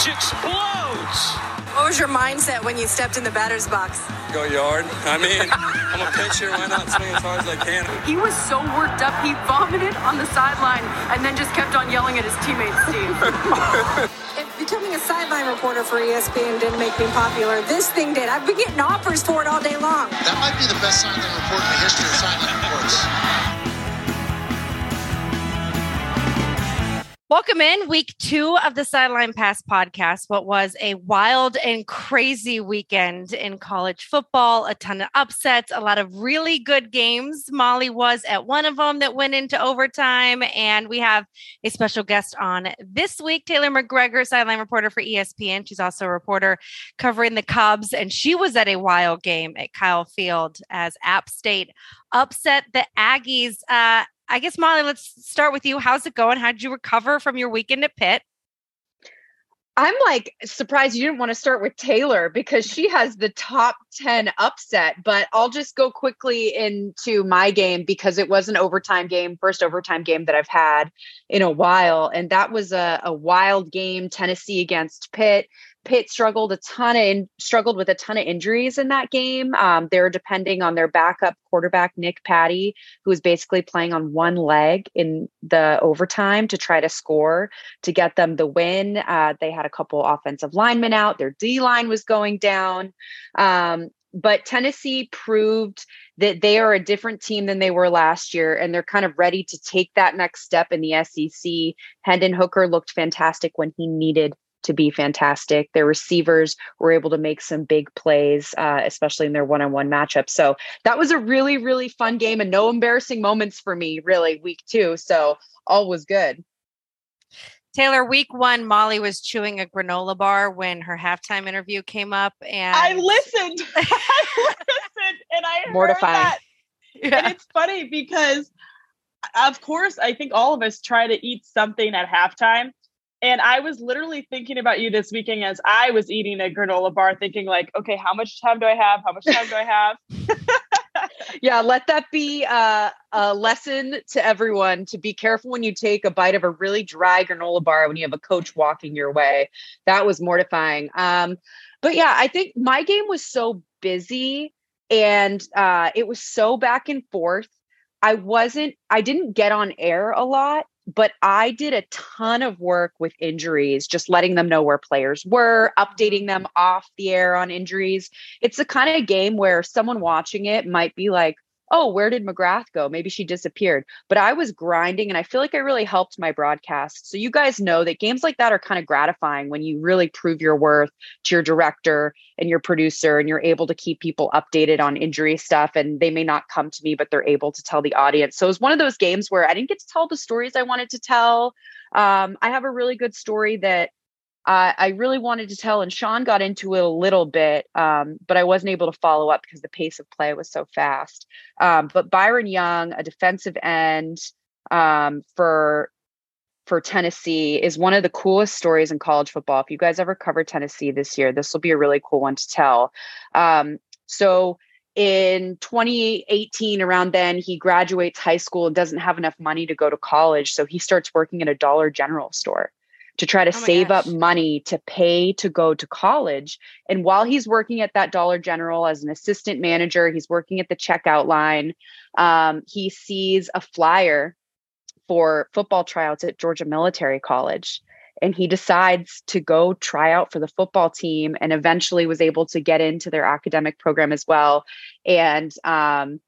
pitch explodes. What was your mindset when you stepped in the batter's box? Go yard. I mean, I'm a pitcher. Why not swing as hard as I can? He was so worked up, he vomited on the sideline and then just kept on yelling at his teammates, Steve. if becoming a sideline reporter for ESPN didn't make me popular, this thing did. I've been getting offers for it all day long. That might be the best sideline report in the history of sideline reports. Welcome in week two of the Sideline Pass podcast. What was a wild and crazy weekend in college football, a ton of upsets, a lot of really good games. Molly was at one of them that went into overtime. And we have a special guest on this week, Taylor McGregor, sideline reporter for ESPN. She's also a reporter covering the Cubs. And she was at a wild game at Kyle Field as App State upset the Aggies. Uh, I guess Molly, let's start with you. How's it going? How did you recover from your weekend at Pitt? I'm like surprised you didn't want to start with Taylor because she has the top 10 upset, but I'll just go quickly into my game because it was an overtime game, first overtime game that I've had in a while. And that was a, a wild game, Tennessee against Pitt. Pitt struggled a ton of struggled with a ton of injuries in that game. Um, they're depending on their backup quarterback Nick Patti, who was basically playing on one leg in the overtime to try to score to get them the win. Uh, they had a couple offensive linemen out. Their D line was going down. Um, but Tennessee proved that they are a different team than they were last year, and they're kind of ready to take that next step in the SEC. Hendon Hooker looked fantastic when he needed to be fantastic. Their receivers were able to make some big plays, uh, especially in their one on one matchup. So that was a really, really fun game and no embarrassing moments for me, really, week two. So all was good. Taylor, week one, Molly was chewing a granola bar when her halftime interview came up, and I listened. I listened, and I mortifying. Heard that. Yeah. And it's funny because, of course, I think all of us try to eat something at halftime, and I was literally thinking about you this weekend as I was eating a granola bar, thinking like, okay, how much time do I have? How much time do I have? yeah, let that be uh, a lesson to everyone to be careful when you take a bite of a really dry granola bar when you have a coach walking your way. That was mortifying. Um, but yeah, I think my game was so busy and uh, it was so back and forth. I wasn't, I didn't get on air a lot but I did a ton of work with injuries, just letting them know where players were, updating them mm. off the air on injuries. It's the kind of game where someone watching it might be like, oh, where did McGrath go? Maybe she disappeared. But I was grinding and I feel like I really helped my broadcast. So you guys know that games like that are kind of gratifying when you really prove your worth to your director and your producer and you're able to keep people updated on injury stuff. And they may not come to me, but they're able to tell the audience. So it was one of those games where I didn't get to tell the stories I wanted to tell. Um, I have a really good story that I really wanted to tell, and Sean got into it a little bit, um, but I wasn't able to follow up because the pace of play was so fast. Um, but Byron Young, a defensive end um, for for Tennessee, is one of the coolest stories in college football. If you guys ever cover Tennessee this year, this will be a really cool one to tell. Um, so in 2018 around then he graduates high school and doesn't have enough money to go to college so he starts working at a dollar general store to try to oh save gosh. up money to pay to go to college. And while he's working at that Dollar General as an assistant manager, he's working at the checkout line. Um, he sees a flyer for football tryouts at Georgia Military College. And he decides to go try out for the football team and eventually was able to get into their academic program as well. And um,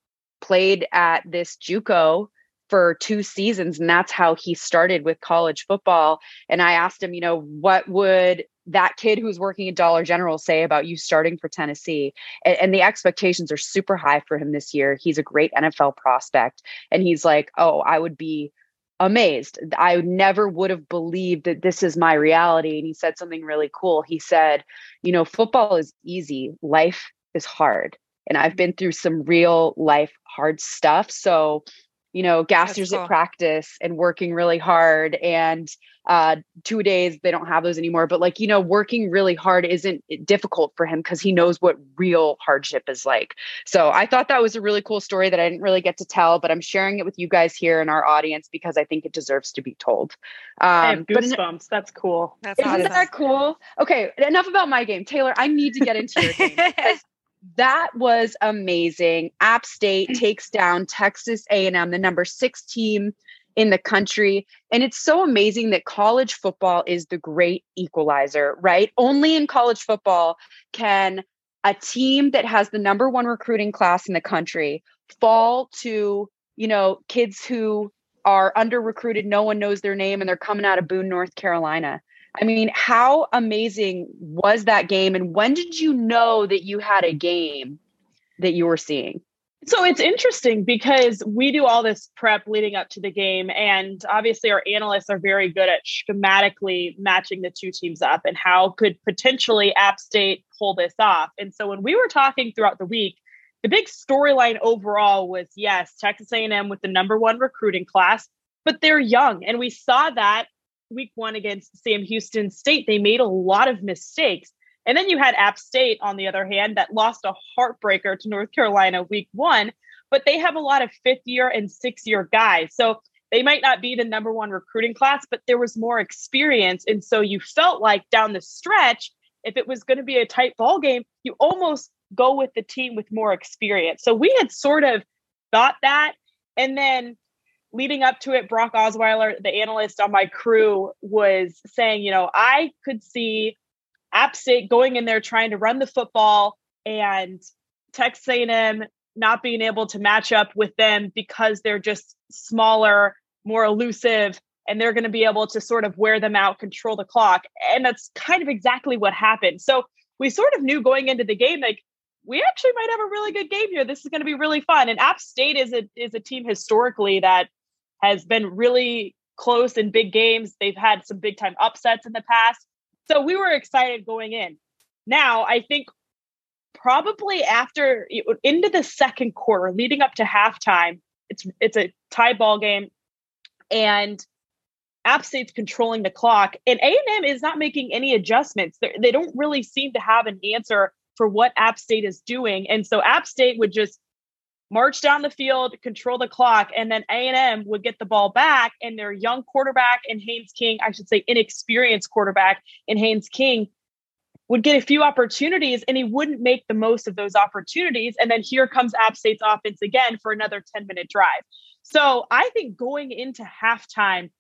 played at this Juco for two seasons and that's how he started with college football. And i asked him you know what would that kid who's working at dollar general say about you starting for tennessee? And, and, the expectations are super high for him this year. He's a great nfl prospect. And he's like oh i would be amazed. I never would have believed that this is my reality. And he said something really cool. He said you know football is easy. Life is hard. And i've been through some real life hard stuff. So you know, gassers cool. at practice and working really hard. And uh, two days, they don't have those anymore. But like, you know, working really hard isn't difficult for him because he knows what real hardship is like. So I thought that was a really cool story that I didn't really get to tell, but I'm sharing it with you guys here in our audience because I think it deserves to be told. Um, I have goosebumps. But, That's cool. That's isn't awesome. that cool? Okay, enough about my game. Taylor, I need to get into your game. that was amazing. App State mm. takes down Texas A&M, the number 6 team in the country. And it's so amazing that college football is the great equalizer, right? Only in college football can a team that has the number 1 recruiting class in the country fall to, you know, kids who are under recruited, no one knows their name and they're coming out of Boone, North Carolina. I mean, how amazing was that game? And when did you know that you had a game that you were seeing? So it's interesting because we do all this prep leading up to the game. And obviously, our analysts are very good at schematically matching the two teams up and how could potentially App State pull this off. And so when we were talking throughout the week, the big storyline overall was yes, Texas A&M with the number one recruiting class, but they're young. And we saw that week one against Sam Houston State, they made a lot of mistakes. And then you had App State, on the other hand, that lost a heartbreaker to North Carolina week one, but they have a lot of fifth year and six year guys. So they might not be the number one recruiting class, but there was more experience. And so you felt like down the stretch, if it was going to be a tight ball game, you almost go with the team with more experience. So we had sort of thought that. And then leading up to it, Brock Osweiler, the analyst on my crew, was saying, you know, I could see App State going in there trying to run the football and Texas A&M not being able to match up with them because they're just smaller, more elusive, and they're going to be able to sort of wear them out, control the clock. And that's kind of exactly what happened. So we sort of knew going into the game, like we actually might have a really good game here. This is going to be really fun. And App State is a is a team historically that has been really close in big games. They've had some big time upsets in the past. So we were excited going in. Now, I think probably after into the second quarter, leading up to halftime, it's it's a tie ball game, and App State's controlling the clock, and A and M is not making any adjustments. They're, they do not really seem to have an answer for what App State is doing, and so App State would just march down the field, control the clock, and then A&M would get the ball back and their young quarterback and Haynes King, I should say inexperienced quarterback in Haynes King would get a few opportunities and he wouldn't make the most of those opportunities. And then here comes App State's offense again for another 10 minute drive. So I think going into halftime,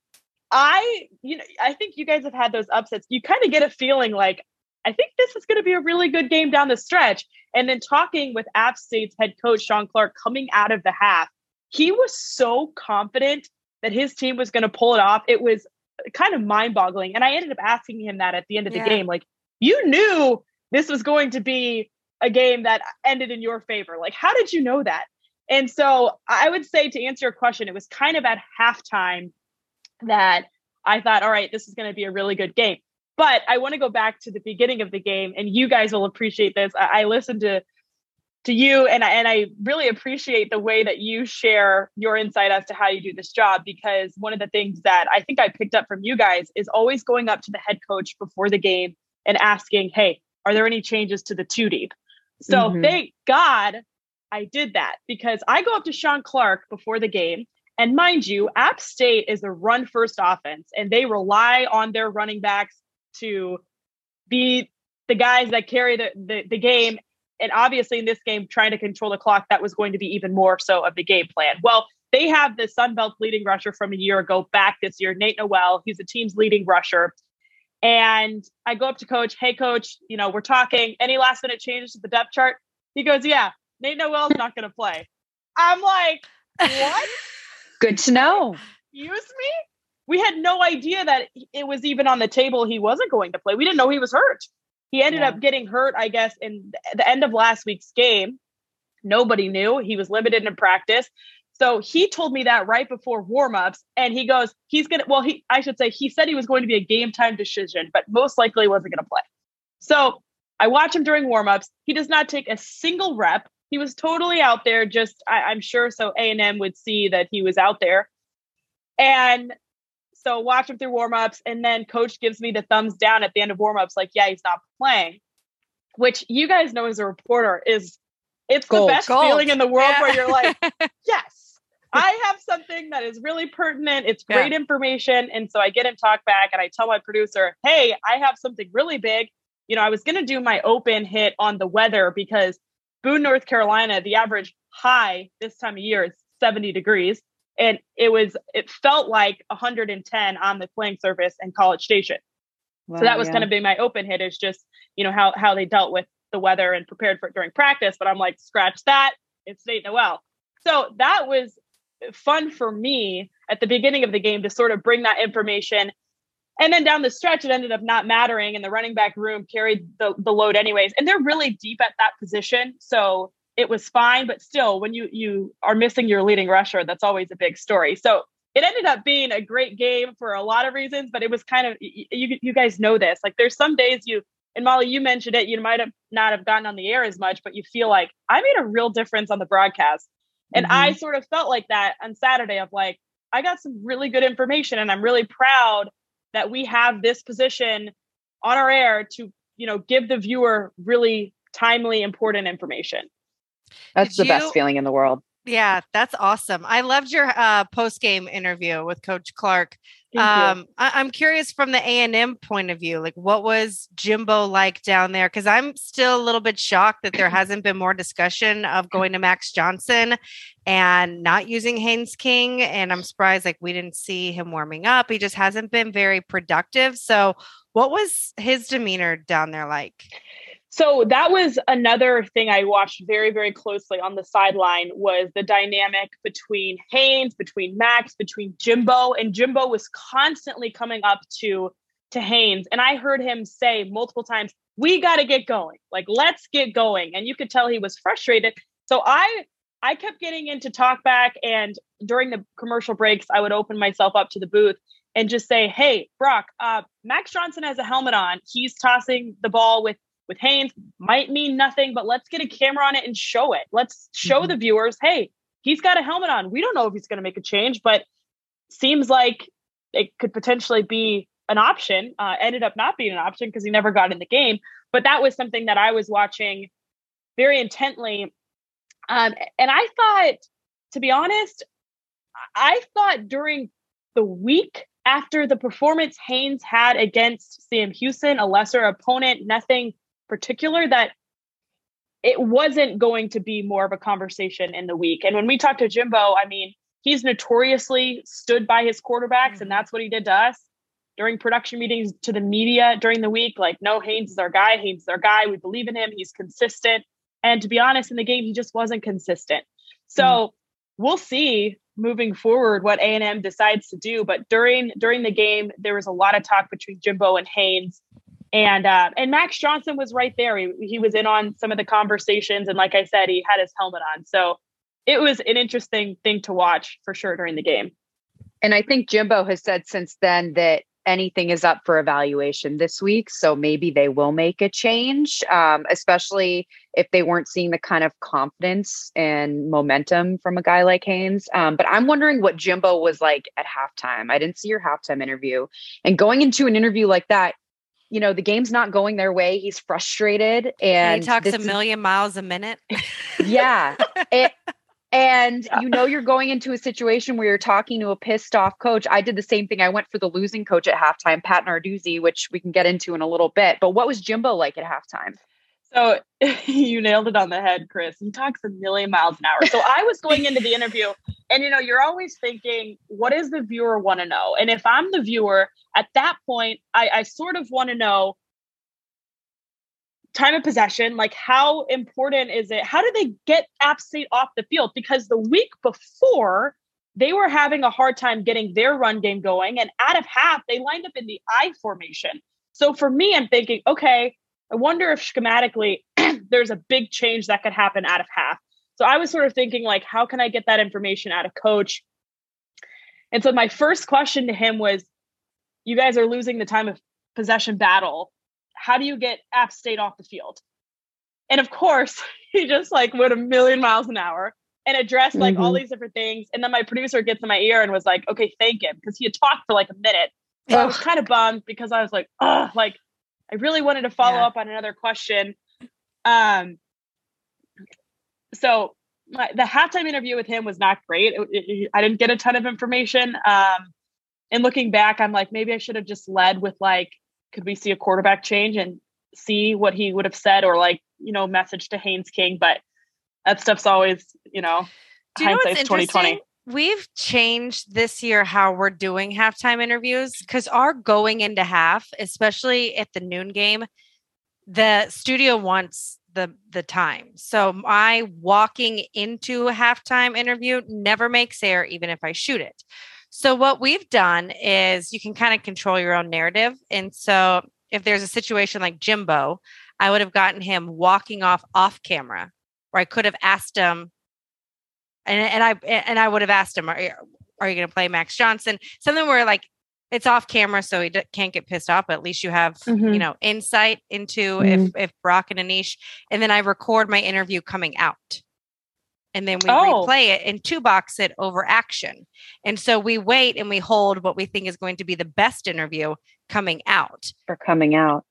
I, you know, I think you guys have had those upsets. You kind of get a feeling like, I think this is going to be a really good game down the stretch. And then talking with App State's head coach, Shawn Clark, coming out of the half, he was so confident that his team was going to pull it off. It was kind of mind boggling. And I ended up asking him that at the end of the yeah. game. Like, you knew this was going to be a game that ended in your favor. Like, how did you know that? And so I would say to answer your question, it was kind of at halftime that I thought, all right, this is going to be a really good game. But I want to go back to the beginning of the game, and you guys will appreciate this. I, I listened to to you, and I, and I really appreciate the way that you share your insight as to how you do this job. Because one of the things that I think I picked up from you guys is always going up to the head coach before the game and asking, "Hey, are there any changes to the two deep?" So mm-hmm. thank God I did that because I go up to Shawn Clark before the game. And mind you, App State is a run first offense and they rely on their running backs to be the guys that carry the, the, the game. And obviously, in this game, trying to control the clock, that was going to be even more so of the game plan. Well, they have the Sun Belt leading rusher from a year ago back this year, Nate Noel. He's the team's leading rusher. And I go up to coach, hey, coach, you know, we're talking. Any last minute changes to the depth chart? He goes, yeah, Nate Noel's not going to play. I'm like, what? Good to know. Use me? We had no idea that it was even on the table he wasn't going to play. We didn't know he was hurt. He ended yeah. up getting hurt, I guess, in the end of last week's game. Nobody knew. He was limited in practice. So he told me that right before warmups, and he goes, he's gonna. Well, he I should say he said he was going to be a game time decision, but most likely wasn't going to play. So I watch him during warmups. He does not take a single rep. He was totally out there. Just I, I'm sure so A and M would see that he was out there, and so watch him through warmups, and then coach gives me the thumbs down at the end of warmups, like, yeah, he's not playing. Which you guys know as a reporter is it's Gold. the best Gold. feeling in the world yeah. where you're like, yes, I have something that is really pertinent. It's great yeah. information. And so I get in talk back and I tell my producer, hey, I have something really big. You know, I was going to do my open hit on the weather because Boone, North Carolina, the average high this time of year is 70 degrees. And it was, it felt like 110 on the playing surface in College Station. Wow, so that was yeah. kind of being my open hit is just, you know, how, how they dealt with the weather and prepared for it during practice. But I'm like, scratch that. It's Nate Noel. So that was fun for me at the beginning of the game to sort of bring that information. And then down the stretch, it ended up not mattering, and the running back room carried the, the load anyways. And they're really deep at that position. So it was fine, but still, when you you are missing your leading rusher, that's always a big story. So it ended up being a great game for a lot of reasons, but it was kind of you you guys know this. Like there's some days you and Molly, you mentioned it, you might have not have gotten on the air as much, but you feel like I made a real difference on the broadcast. And mm-hmm. I sort of felt like that on Saturday of like, I got some really good information and I'm really proud that we have this position on our air to, you know, give the viewer really timely, important information. That's Did the you, best feeling in the world. Yeah, that's awesome. I loved your uh, post game interview with Coach Clark. Um, I- am curious from the A and M point of view, like what was Jimbo like down there? Because I'm still a little bit shocked that there hasn't been more discussion of going to Max Johnson and not using Haynes King. And I'm surprised like we didn't see him warming up. He just hasn't been very productive. So, what was his demeanor down there like? So that was another thing I watched very, very closely on the sideline was the dynamic between Haynes, between Max, between Jimbo, and Jimbo was constantly coming up to to Haynes, and I heard him say multiple times, "We got to get going. Like, let's get going." And you could tell he was frustrated. So I I kept getting into talk back, and during the commercial breaks, I would open myself up to the booth and just say, "Hey, Brock, uh, Max Johnson has a helmet on. He's tossing the ball with with Haynes might mean nothing, but let's get a camera on it and show it. Let's show mm-hmm. the viewers, hey, he's got a helmet on. We don't know if he's going to make a change, but seems like it could potentially be an option. Uh, ended up not being an option because he never got in the game. But that was something that I was watching very intently. Um, and I thought, to be honest, I thought during the week after the performance Haynes had against Sam Houston, a lesser opponent, nothing particular that it wasn't going to be more of a conversation in the week. And when we talked to Jimbo, I mean, he's notoriously stood by his quarterbacks, mm-hmm. and that's what he did to us during production meetings to the media during the week. Like, no, Haynes is our guy. Haynes is our guy. We believe in him. He's consistent. And to be honest, in the game, he just wasn't consistent. So mm-hmm. we'll see moving forward what A&M decides to do. But during during the game, there was a lot of talk between Jimbo and Haynes and uh, and Max Johnson was right there. He, he was in on some of the conversations, and like I said, he had his helmet on. So it was an interesting thing to watch for sure during the game. And I think Jimbo has said since then that anything is up for evaluation this week. So maybe they will make a change, um, especially if they weren't seeing the kind of confidence and momentum from a guy like Haynes. Um, but I'm wondering what Jimbo was like at halftime. I didn't see your halftime interview. And going into an interview like that, you know the game's not going their way. He's frustrated and, and he talks a million is, miles a minute. Yeah. It, and you know you're going into a situation where you're talking to a pissed off coach. I did the same thing. I went for the losing coach at halftime pat narduzzi which we can get into in a little bit. But what was jimbo like at halftime? So you nailed it on the head, Kris. He talks a million miles an hour. So I was going into the interview, and you know, you're always thinking, what does the viewer want to know? And if I'm the viewer at that point, I, I sort of want to know time of possession, like how important is it? How do they get App State off the field? Because the week before, they were having a hard time getting their run game going. And out of half, they lined up in the I formation. So for me, I'm thinking, okay, I wonder if schematically there's a big change that could happen out of half. So I was sort of thinking, like, how can I get that information out of coach? And so my first question to him was, you guys are losing the time of possession battle. How do you get App State off the field? And of course, he just like went a million miles an hour and addressed like mm-hmm. all these different things. And then my producer gets in my ear and was like, okay, thank him. Because he had talked for like a minute. So I was kind of bummed because I was like, oh, like I really wanted to follow yeah. up on another question. Um, so my, the halftime interview with him was not great. It, it, I didn't get a ton of information. Um, and looking back, I'm like, maybe I should have just led with like, could we see a quarterback change and see what he would have said, or like, you know, message to Haynes King. But that stuff's always, you know, Do you hindsight's 2020 we've changed this year how we're doing halftime interviews because our going into half, especially at the noon game, the studio wants the the time. So my walking into a halftime interview never makes air, even if I shoot it. So what we've done is you can kind of control your own narrative. And so if there's a situation like Jimbo, I would have gotten him walking off off camera, or I could have asked him and and I and I would have asked him, "Are, are you going to play Max Johnson?" Something where like it's off camera, so he d- can't get pissed off. But at least you have mm-hmm. you know insight into mm-hmm. if if Brock and Anish, and then I record my interview coming out, and then we oh. replay it and two box it over action. And so we wait and we hold what we think is going to be the best interview coming out. Or coming out.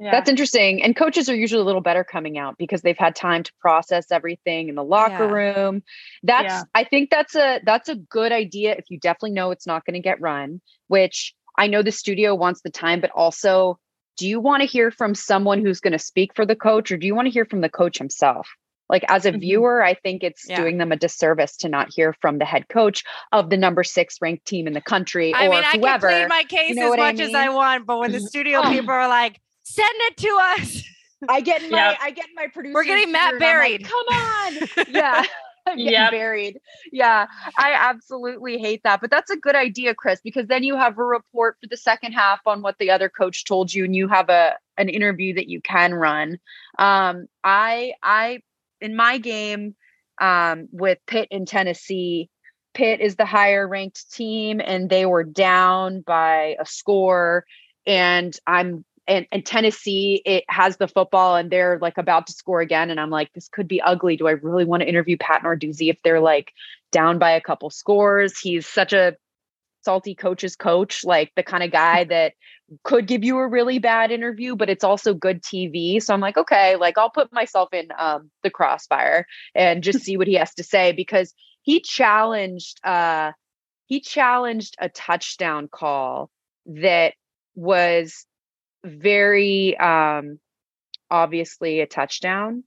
Yeah. That's interesting. And coaches are usually a little better coming out because they've had time to process everything in the locker yeah. room. That's yeah. I think that's a that's a good idea if you definitely know it's not going to get run, which I know the studio wants the time, but also do you want to hear from someone who's going to speak for the coach or do you want to hear from the coach himself? Like as a mm-hmm. viewer, I think it's yeah. doing them a disservice to not hear from the head coach of the number six ranked team in the country I or mean, whoever. I can plead my case you know as much I mean? as I want, but when the studio oh. people are like, Send it to us. I get my yep. I get my producer. We're getting Matt buried. Like, Come on. Yeah. I'm getting yep. buried. Yeah, I absolutely hate that. But that's a good idea, Kris, because then you have a report for the second half on what the other coach told you, and you have a an interview that you can run. Um, I I in my game um, with Pitt in Tennessee, Pitt is the higher ranked team, and they were down by a score. And I'm and, and Tennessee, it has the football and they're like about to score again. And I'm like, this could be ugly. Do I really want to interview Pat Narduzzi if they're like down by a couple scores? He's such a salty coach's coach, like the kind of guy that could give you a really bad interview, but it's also good TV. So I'm like, okay, like I'll put myself in um, the crossfire and just see what he has to say because he challenged uh he challenged a touchdown call that was very um, obviously a touchdown.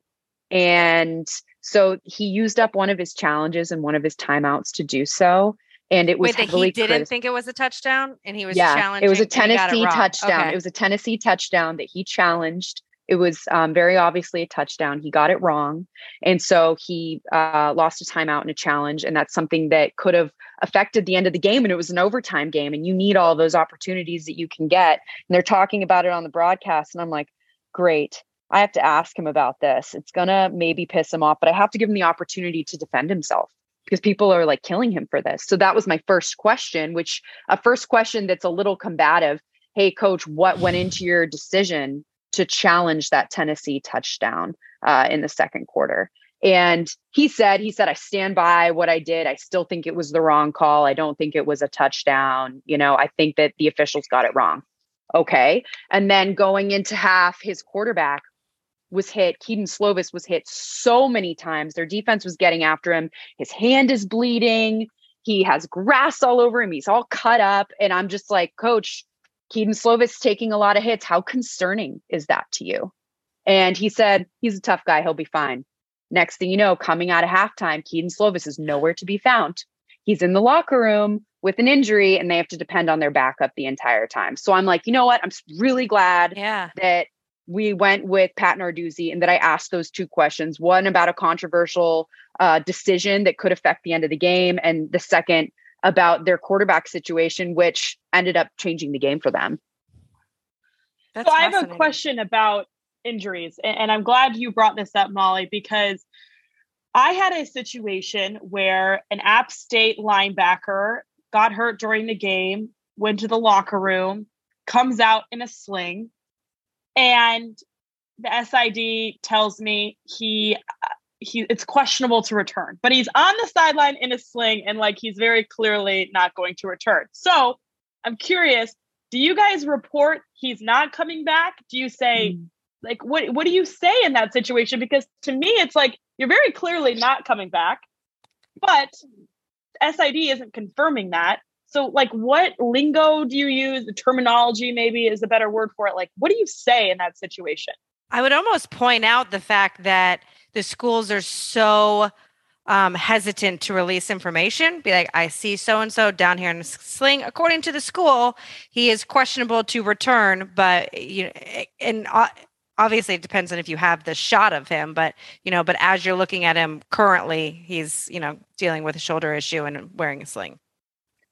And so he used up one of his challenges and one of his timeouts to do so. And it was Wait, he didn't think it was a touchdown, and he was yeah, challenging. It was a Tennessee touchdown. Okay. It was a Tennessee touchdown that he challenged it was um, very obviously a touchdown. He got it wrong. And so he uh, lost a timeout and a challenge. And that's something that could have affected the end of the game. And it was an overtime game. And you need all those opportunities that you can get. And they're talking about it on the broadcast. And I'm like, great. I have to ask him about this. It's going to maybe piss him off, but I have to give him the opportunity to defend himself because people are like killing him for this. So that was my first question, which a first question that's a little combative. Hey, coach, what went into your decision to challenge that Tennessee touchdown uh, in the second quarter. And he said, he said, I stand by what I did. I still think it was the wrong call. I don't think it was a touchdown. You know, I think that the officials got it wrong. Okay. And then going into half, his quarterback was hit. Kedon Slovis was hit so many times. Their defense was getting after him. His hand is bleeding. He has grass all over him. He's all cut up. And I'm just like, coach, Kedon Slovis taking a lot of hits. How concerning is that to you? And he said, he's a tough guy. He'll be fine. Next thing you know, coming out of halftime, Kedon Slovis is nowhere to be found. He's in the locker room with an injury and they have to depend on their backup the entire time. So I'm like, you know what? I'm really glad yeah. that we went with Pat Narduzzi and that I asked those two questions one about a controversial uh, decision that could affect the end of the game, and the second about their quarterback situation, which ended up changing the game for them. That's so I have a question about injuries, and I'm glad you brought this up, Molly, because I had a situation where an App State linebacker got hurt during the game, went to the locker room, comes out in a sling, and the SID tells me he uh, he it's questionable to return, but he's on the sideline in a sling and like he's very clearly not going to return. So I'm curious, do you guys report he's not coming back? Do you say mm. like what what do you say in that situation? Because to me it's like you're very clearly not coming back, but SID isn't confirming that. So like what lingo do you use? The terminology maybe is a better word for it. Like what do you say in that situation? I would almost point out the fact that the schools are so um, hesitant to release information. Be like, I see so and so down here in sling. According to the school, he is questionable to return, but you know, and obviously it depends on if you have the shot of him. But you know, but as you're looking at him currently, he's you know dealing with a shoulder issue and wearing a sling.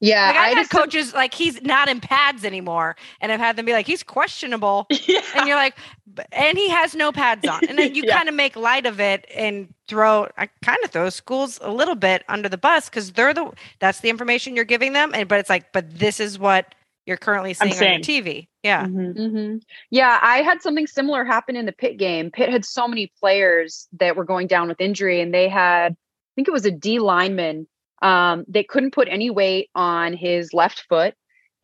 Yeah, like I've had coaches like he's not in pads anymore, and I've had them be like he's questionable, yeah. and you're like, and he has no pads on, and then you yeah. kind of make light of it and throw, I kind of throw schools a little bit under the bus because they're the that's the information you're giving them, and but it's like, but this is what you're currently seeing on your TV, yeah, mm-hmm. Mm-hmm. yeah. I had something similar happen in the Pitt game. Pitt had so many players that were going down with injury, and they had, I think it was a D lineman um, they couldn't put any weight on his left foot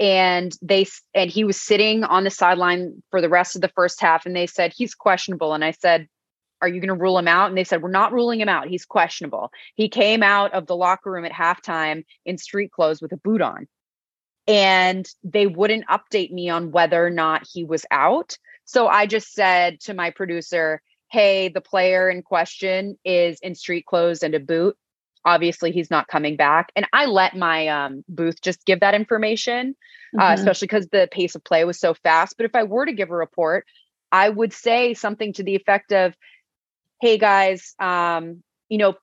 and they and he was sitting on the sideline for the rest of the first half and they said he's questionable. And i said are you going to rule him out? And they said we're not ruling him out. He's questionable. He came out of the locker room at halftime in street clothes with a boot on. And they wouldn't update me on whether or not he was out. So i just said to my producer hey the player in question is in street clothes and a boot obviously he's not coming back and i let my um, booth just give that information uh, mm-hmm. uh, especially because the pace of play was so fast but if i were to give a report i would say something to the effect of hey guys um, you know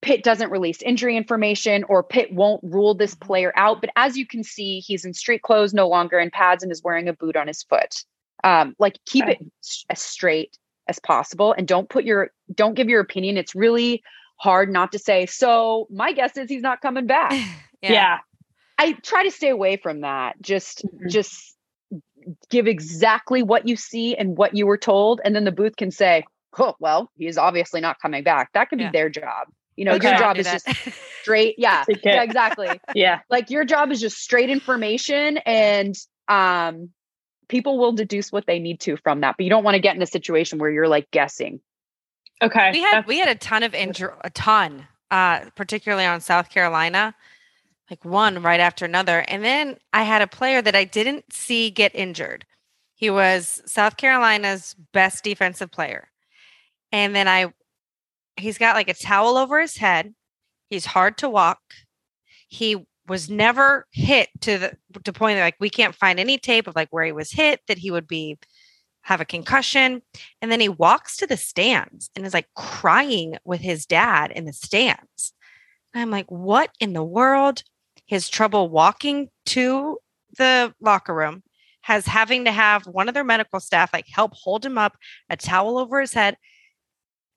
pitt doesn't release injury information or pitt won't rule this mm-hmm. player out but as you can see he's in street clothes no longer in pads and is wearing a boot on his foot um, like keep it as straight as possible and don't put your don't give your opinion it's really hard not to say, so my guess is he's not coming back. yeah. yeah. I try to stay away from that. Just mm-hmm. just give exactly what you see and what you were told. And then the booth can say, Oh, well, he's obviously not coming back. That could yeah. be their job. You know, okay. your job is that. just straight. Yeah, yeah, exactly. yeah. Like your job is just straight information and um people will deduce what they need to from that. But you don't want to get in a situation where you're like guessing. Okay. We had we had a ton of injury, a ton, uh, particularly on South Carolina, like one right after another. And then I had a player that I didn't see get injured. He was South Carolina's best defensive player. And then I he's got like a towel over his head. He's hard to walk. He was never hit to the to point that like we can't find any tape of like where he was hit that he would be have a concussion. And then he walks to the stands and is like crying with his dad in the stands. And I'm like, what in the world? His trouble walking to the locker room, has having to have one of their medical staff like help hold him up, a towel over his head.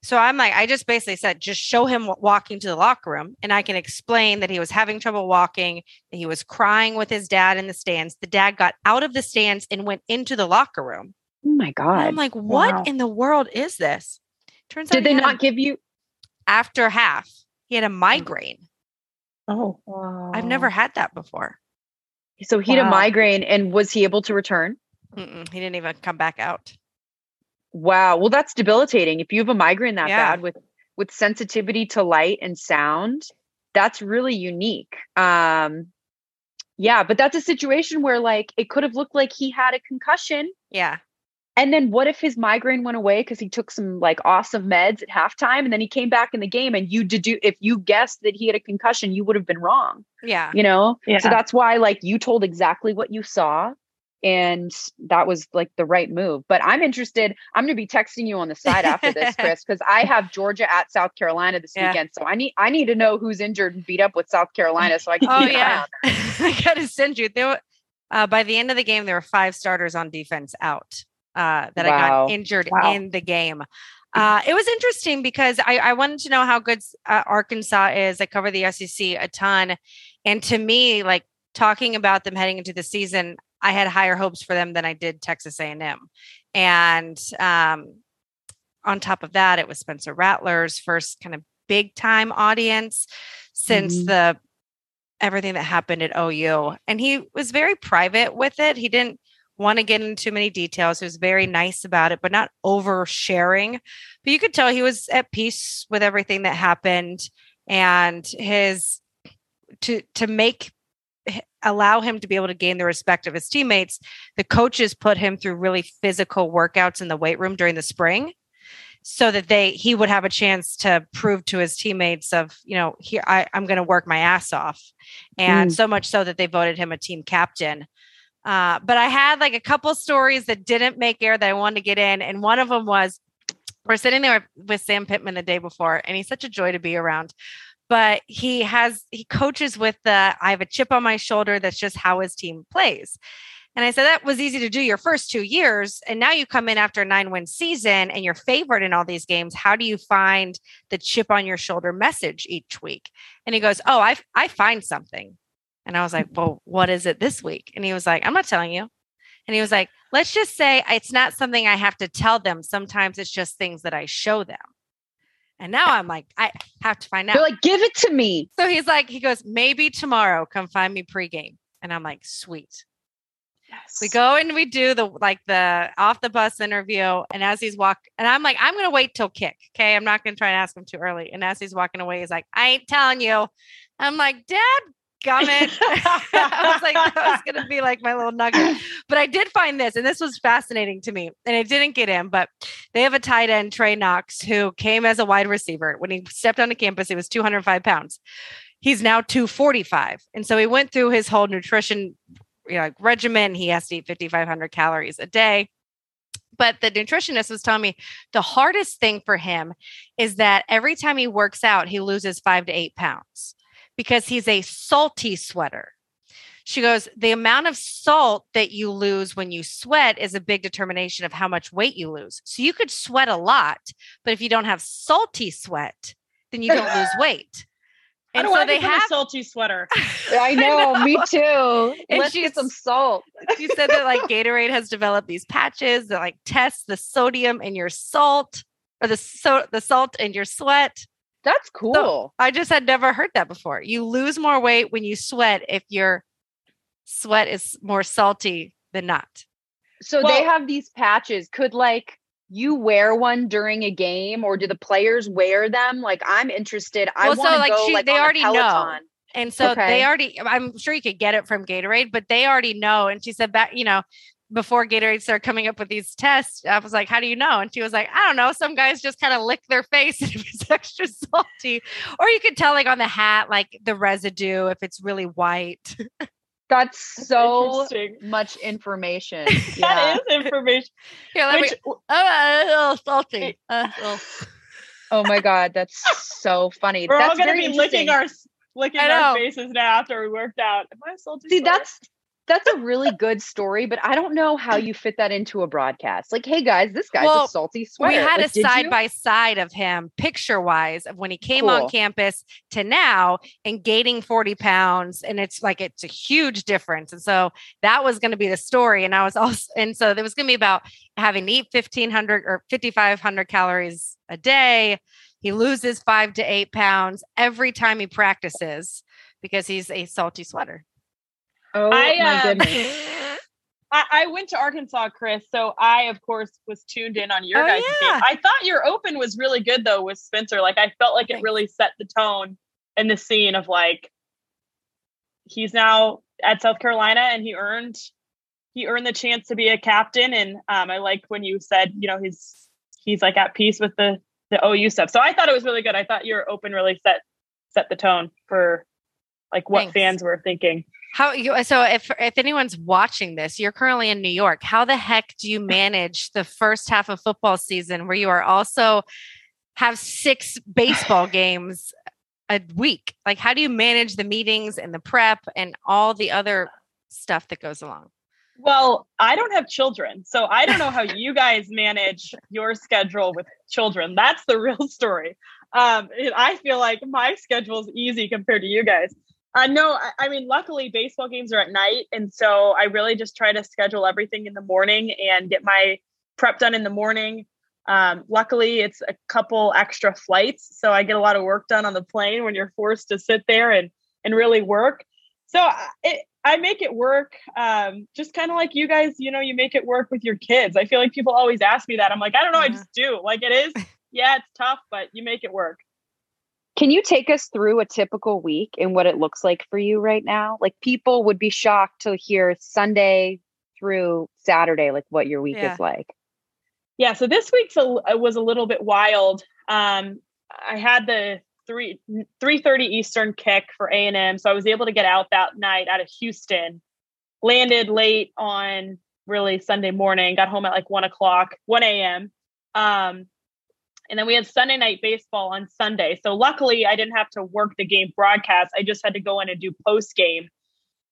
So I'm like, I just basically said, just show him walking to the locker room. And I can explain that he was having trouble walking, that he was crying with his dad in the stands. The dad got out of the stands and went into the locker room. Oh my God. And I'm like, what wow. in the world is this? Turns Did out Did they not a, give you after half? He had a migraine. Oh, wow. I've never had that before. So he wow. had a migraine and was he able to return? Mm-mm, he didn't even come back out. Wow. Well, that's debilitating. If you have a migraine that yeah. bad with with sensitivity to light and sound, that's really unique. Um yeah, but that's a situation where like it could have looked like he had a concussion. Yeah. And then what if his migraine went away because he took some like awesome meds at halftime and then he came back in the game and you did do if you guessed that he had a concussion, you would have been wrong. Yeah. You know? Yeah. So that's why like you told exactly what you saw and that was like the right move. But I'm interested. I'm going to be texting you on the side after this, Kris, because I have Georgia at South Carolina this yeah. weekend. So I need I need to know who's injured and beat up with South Carolina so I can. oh yeah, I got to send you. There, were, uh, by the end of the game, there were five starters on defense out uh, that wow. I got injured wow. in the game. Uh, it was interesting because I, I wanted to know how good uh, Arkansas is. I cover the SEC a ton, and to me, like talking about them heading into the season, I had higher hopes for them than I did Texas A&M, and um, on top of that, it was Spencer Rattler's first kind of big time audience since mm-hmm. the everything that happened at OU. And he was very private with it. He didn't want to get into too many details. He was very nice about it, but not oversharing. But you could tell he was at peace with everything that happened and his to to make allow him to be able to gain the respect of his teammates, the coaches put him through really physical workouts in the weight room during the spring so that they he would have a chance to prove to his teammates of you know here I, i'm going to work my ass off and mm. so much so that they voted him a team captain uh, but i had like a couple stories that didn't make air that i wanted to get in and one of them was we're sitting there with sam pittman the day before and he's such a joy to be around but he has he coaches with the i have a chip on my shoulder that's just how his team plays and I said, that was easy to do your first two years. And now you come in after a nine win season and you're favored in all these games. How do you find the chip on your shoulder message each week? And he goes, Oh, I, I find something. And I was like, Well, what is it this week? And he was like, I'm not telling you. And he was like, Let's just say it's not something I have to tell them. Sometimes it's just things that I show them. And now I'm like, I have to find out. You're like, give it to me. So he's like, he goes, maybe tomorrow, come find me pregame. And I'm like, sweet. Yes. We go and we do the like the off the bus interview. And as he's walk, and I'm like, I'm gonna wait till kick. Okay. I'm not gonna try and ask him too early. And as he's walking away, he's like, I ain't telling you. I'm like, Dad, gummit. I was like, that was gonna be like my little nugget. But I did find this, and this was fascinating to me. And it didn't get in, but they have a tight end, Trey Knox, who came as a wide receiver. When he stepped onto campus, he was 205 pounds he's now 245 and so he went through his whole nutrition you know, like regimen. He has to eat 5,500 calories a day. But the nutritionist was telling me the hardest thing for him is that every time he works out, he loses five to eight pounds because he's a salty sweater. She goes, the amount of salt that you lose when you sweat is a big determination of how much weight you lose. So you could sweat a lot, but if you don't have salty sweat, then you don't lose weight. And so they have a salty sweater. I know, I know. me too. And Let's get some salt. She said that like Gatorade has developed these patches that like test the sodium in your salt or the so the salt in your sweat. That's cool. So I just had never heard that before. You lose more weight when you sweat if your sweat is more salty than not. So well, they have these patches. Could like you wear one during a game or do the players wear them? Like I'm interested. I well, want to so, like, go she, like they already know. And so okay. they already I'm sure you could get it from Gatorade, but they already know. And she said that, you know, before Gatorade started coming up with these tests, I was like, How do you know? And she was like, I don't know. Some guys just kind of lick their face if it's extra salty. Or you could tell like on the hat, like the residue if it's really white. That's so much information. Yeah. that is information. Here, let Which, me. Oh, a little salty. Uh, little. oh my god, that's so funny. We're that's all gonna be licking our licking our faces now after we worked out. Am I salty? See, that's that's a really good story, but I don't know how you fit that into a broadcast. Like, hey guys, this guy's well, a salty sweater. We had like, a side by side of him, picture wise, of when he came cool. on campus to now and gaining 40 pounds. And it's like it's a huge difference. And so that was going to be the story. And I was also, and so it was going to be about having to eat 1500 or 5500 calories a day. He loses five to eight pounds every time he practices because he's a salty sweater. Oh I, my uh, goodness. I, I, went to Arkansas, Kris. So I, of course, was tuned in on your oh, guys' yeah. game. I thought your open was really good though with Spencer. Like I felt like it really set the tone in the scene of like he's now at South Carolina and he earned he earned the chance to be a captain. And um, I like when you said, you know, he's he's like at peace with the the OU stuff. So I thought it was really good. I thought your open really set set the tone for like what Thanks. fans were thinking. How you so if if anyone's watching this, you're currently in New York. How the heck do you manage the first half of football season where you are also have six baseball games a week? Like how do you manage the meetings and the prep and all the other stuff that goes along? Well, I don't have children, so I don't know how you guys manage your schedule with children. That's the real story. Um, I feel like my schedule is easy compared to you guys. Uh, no, I, I, mean, luckily baseball games are at night. And so I really just try to schedule everything in the morning and get my prep done in the morning. Um, luckily, it's a couple extra flights, so I get a lot of work done on the plane when you're forced to sit there and and really work. So it, I make it work. Um, just kind of like you guys, you know, you make it work with your kids. I feel like people always ask me that. I'm like, I don't know, yeah. I just do. Like it is, yeah, it's tough, but you make it work. Can you take us through a typical week and what it looks like for you right now? Like people would be shocked to hear Sunday through Saturday, like what your week yeah. is like. Yeah, so this week's a, was a little bit wild. Um, I had the three three thirty Eastern kick for A and M, so I was able to get out that night out of Houston. Landed late on really Sunday morning. Got home at like one o'clock, one a.m. Um, and then we had Sunday night baseball on Sunday. So luckily, I didn't have to work the game broadcast. I just had to go in and do post game.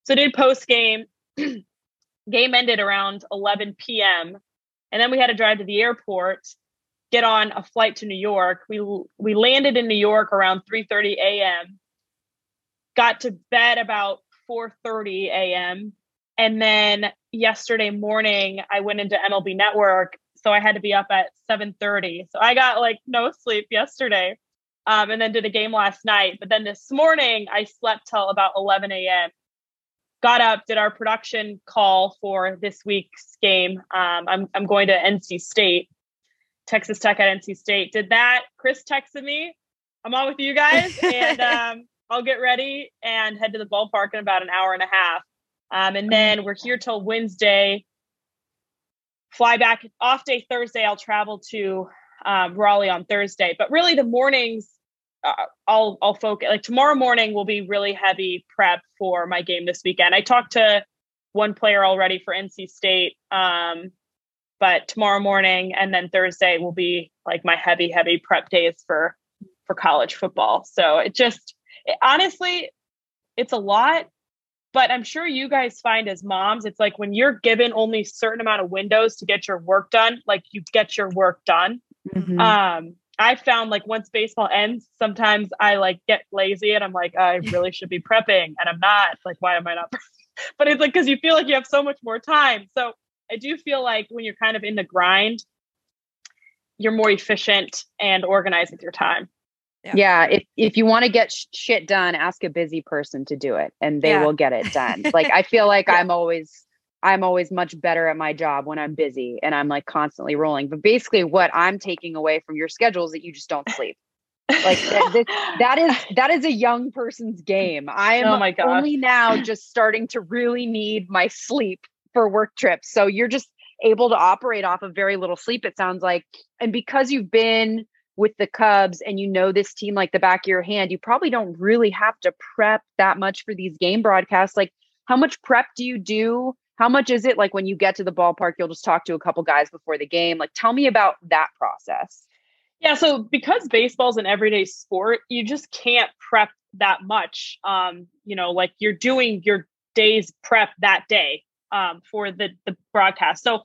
So I did post game. game ended around 11 p.m. And then we had to drive to the airport get on a flight to New York. We we landed in New York around 3:30 a.m. Got to bed about 4:30 a.m. And then yesterday morning I went into MLB Network, so I had to be up at 7:30. So I got like no sleep yesterday. Um, and then did a game last night. But then this morning I slept till about 11 a.m. Got up, did our production call for this week's game. Um, I'm I'm going to NC State Texas Tech at NC State. Did that. Kris texted me. I'm on with you guys, and um, I'll get ready and head to the ballpark in about an hour and a half. Um, and then we're here till Wednesday. Fly back off day Thursday. I'll travel to um, Raleigh on Thursday. But really, the mornings uh, I'll I'll focus. Like tomorrow morning will be really heavy prep for my game this weekend. I talked to one player already for NC State. Um, but tomorrow morning and then Thursday will be like my heavy, heavy prep days for for college football. So it just it, honestly, it's a lot. But I'm sure you guys find as moms, it's like when you're given only certain amount of windows to get your work done, like you get your work done. Mm-hmm. Um, I found like once baseball ends, sometimes I like get lazy and I'm like, I really should be prepping and I'm not. Like, why am I not? but it's like because you feel like you have so much more time. So I do feel like when you're kind of in the grind, you're more efficient and organized with your time. Yeah. yeah if if you want to get sh- shit done, ask a busy person to do it, and they yeah. will get it done. like I feel like yeah. I'm always I'm always much better at my job when I'm busy and I'm like constantly rolling. But basically, what I'm taking away from your schedule is that you just don't sleep. like that, that is that is a young person's game. I am oh my only now just starting to really need my sleep for work trips. So you're just able to operate off of very little sleep, it sounds like. And because you've been with the Cubs and you know this team like the back of your hand, you probably don't really have to prep that much for these game broadcasts. Like, how much prep do you do? How much is it like when you get to the ballpark, you'll just talk to a couple guys before the game? Like, tell me about that process. Yeah, so because baseball's an everyday sport, you just can't prep that much. Um, you know, like you're doing your day's prep that day um, for the the broadcast. So,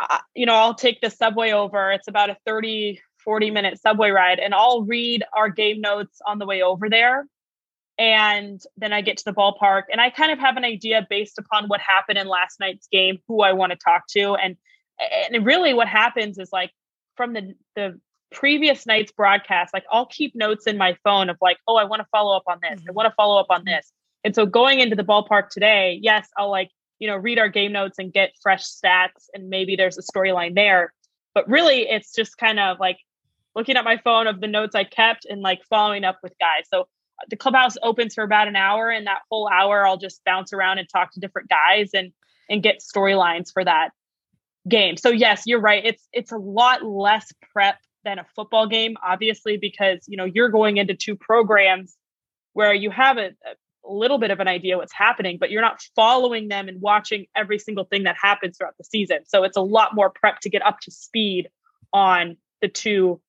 uh, you know, I'll take the subway over. It's about a 30, 40 minute subway ride, and I'll read our game notes on the way over there. And then I get to the ballpark, and I kind of have an idea based upon what happened in last night's game, who I want to talk to, and and really what happens is like from the the previous night's broadcast, like I'll keep notes in my phone of like, oh, I want to follow up on this, mm-hmm. I want to follow up on this. And so going into the ballpark today, yes, I'll like you know, read our game notes and get fresh stats and maybe there's a storyline there. But really it's just kind of like looking at my phone of the notes I kept and like following up with guys. So uh, the clubhouse opens for about an hour and that whole hour I'll just bounce around and talk to different guys and and get storylines for that game. So yes, you're right. It's it's a lot less prep than a football game obviously because you know you're going into two programs where you have a, a little bit of an idea what's happening, but you're not following them and watching every single thing that happens throughout the season. So it's a lot more prep to get up to speed on the two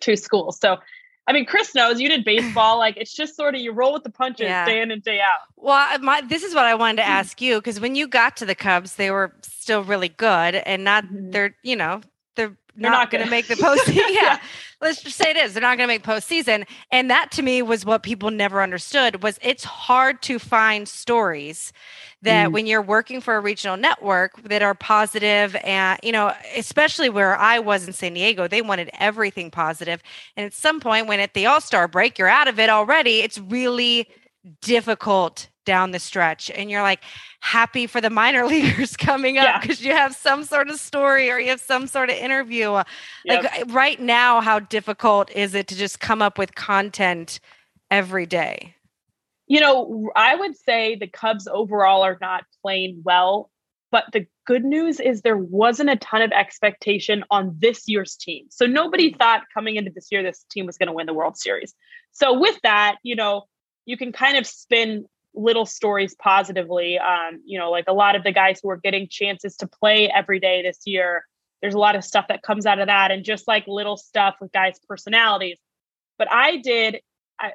two schools. So I mean, Kris knows you did baseball. Like it's just sort of you roll with the punches yeah. day in and day out. Well, my, this is what I wanted to ask you because when you got to the Cubs, they were still really good, and not mm-hmm. they're you know they're not, not going to make the postseason. yeah. yeah. Let's just say it is. They're not going to make postseason. And that to me was what people never understood was it's hard to find stories that mm. when you're working for a regional network that are positive and you know especially where i was in san diego they wanted everything positive and at some point when at the all-star break you're out of it already it's really difficult down the stretch and you're like happy for the minor leaguers coming up because yeah. you have some sort of story or you have some sort of interview uh, yep. like right now how difficult is it to just come up with content every day you know, I would say the Cubs overall are not playing well, but the good news is there wasn't a ton of expectation on this year's team. So nobody thought coming into this year this team was going to win the World Series. So with that, you know, you can kind of spin little stories positively. Um, you know, like a lot of the guys who are getting chances to play every day this year, there's a lot of stuff that comes out of that, and just like little stuff with guys' personalities. But I did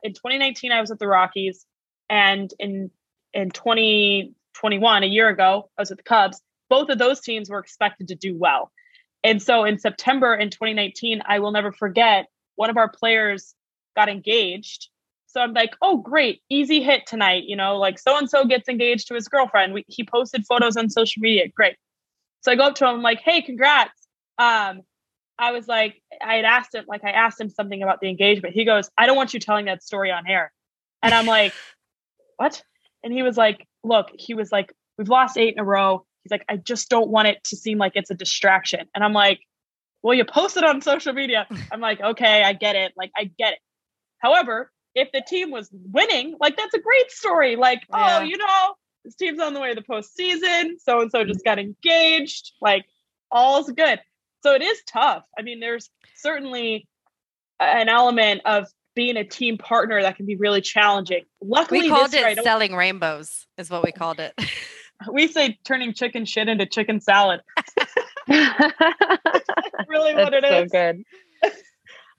in 2019, I was at the Rockies. And in in 2021, a year ago, I was with the Cubs. Both of those teams were expected to do well. And so in September in 2019, I will never forget one of our players got engaged. So I'm like, oh, great, easy hit tonight. You know, like so and so gets engaged to his girlfriend. We, he posted photos on social media. Great. So I go up to him, I'm like, hey, congrats. Um, I was like, I had asked him, like, I asked him something about the engagement. He goes, I don't want you telling that story on air. And I'm like, what? And he was like, look, he was like, we've lost eight in a row. He's like, I just don't want it to seem like it's a distraction. And I'm like, well, you posted on social media. I'm like, okay, I get it. Like, I get it. However, if the team was winning, like, that's a great story. Like, oh, yeah. oh, you know, this team's on the way to the postseason. So and so just got engaged. Like, all's good. So it is tough. I mean, there's certainly an element of being a team partner that can be really challenging. Luckily, we called it right selling rainbows, is what we called it. we say turning chicken shit into chicken salad. really what it so is. good.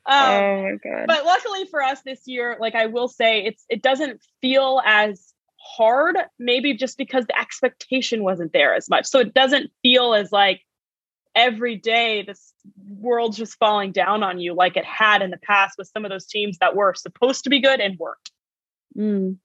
Um, oh my god! But luckily for us this year, like I will say, it's it doesn't feel as hard. Maybe just because the expectation wasn't there as much, so it doesn't feel as like every day this world's just falling down on you like it had in the past with some of those teams that were supposed to be good and weren't. Mm.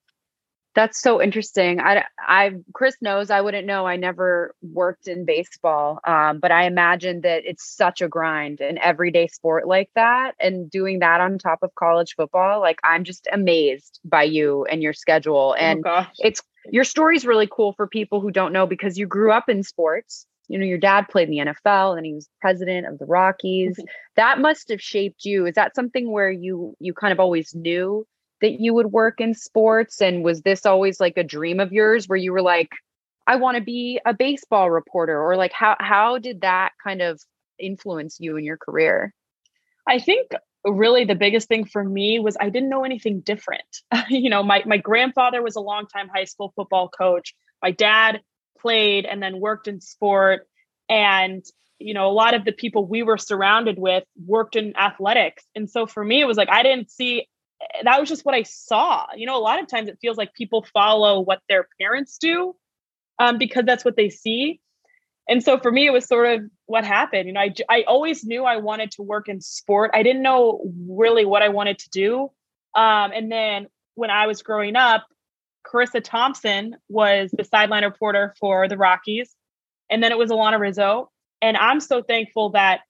That's so interesting. I, I, Kris knows I wouldn't know. I never worked in baseball, um, but I imagine that it's such a grind, an everyday sport like that, and doing that on top of college football. Like I'm just amazed by you and your schedule, oh and oh it's your story's really cool for people who don't know because you grew up in sports you know your dad played in the NFL and he was president of the Rockies. Mm-hmm. That must have shaped you. Is that something where you you kind of always knew that you would work in sports and was this always like a dream of yours where you were like I want to be a baseball reporter or like how how did that kind of influence you in your career? I think really the biggest thing for me was I didn't know anything different. you know, my my grandfather was a longtime high school football coach. My dad played and then worked in sport and you know a lot of the people we were surrounded with worked in athletics and so for me it was like i didn't see that was just what i saw you know a lot of times it feels like people follow what their parents do um, because that's what they see and so for me it was sort of what happened you know I, I always knew i wanted to work in sport i didn't know really what i wanted to do um, and then when i was growing up Charissa Thompson was the sideline reporter for the Rockies. And then it was Alanna Rizzo. And I'm so thankful that,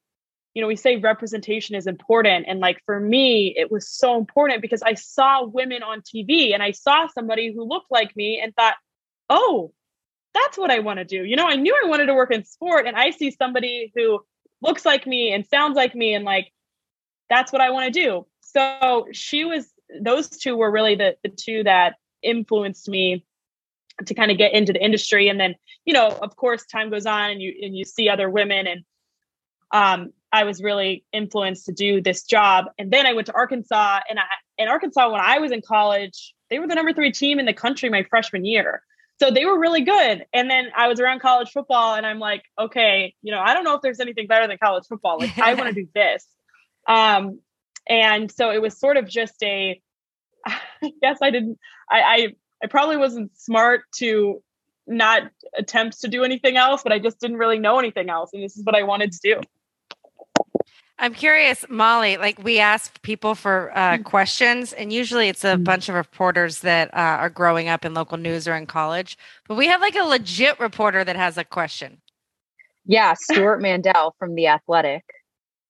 you know, we say representation is important. And like for me, it was so important because I saw women on TV and I saw somebody who looked like me and thought, oh, that's what I want to do. You know, I knew I wanted to work in sport and I see somebody who looks like me and sounds like me and like, that's what I want to do. So she was, those two were really the, the two that influenced me to kind of get into the industry and then you know of course time goes on and you and you see other women and um I was really influenced to do this job. And then I went to Arkansas and I in Arkansas when I was in college they were the number 3 team in the country my freshman year. So they were really good. And then I was around college football and I'm like okay you know I don't know if there's anything better than college football. Like I want to do this. Um and so it was sort of just a I guess I didn't. I, I I probably wasn't smart to not attempt to do anything else, but I just didn't really know anything else, and this is what I wanted to do. I'm curious, Molly. Like we asked people for uh, mm. questions, and usually it's a mm. bunch of reporters that uh, are growing up in local news or in college. But we have like a legit reporter that has a question. Yeah, Stewart Mandel from the Athletic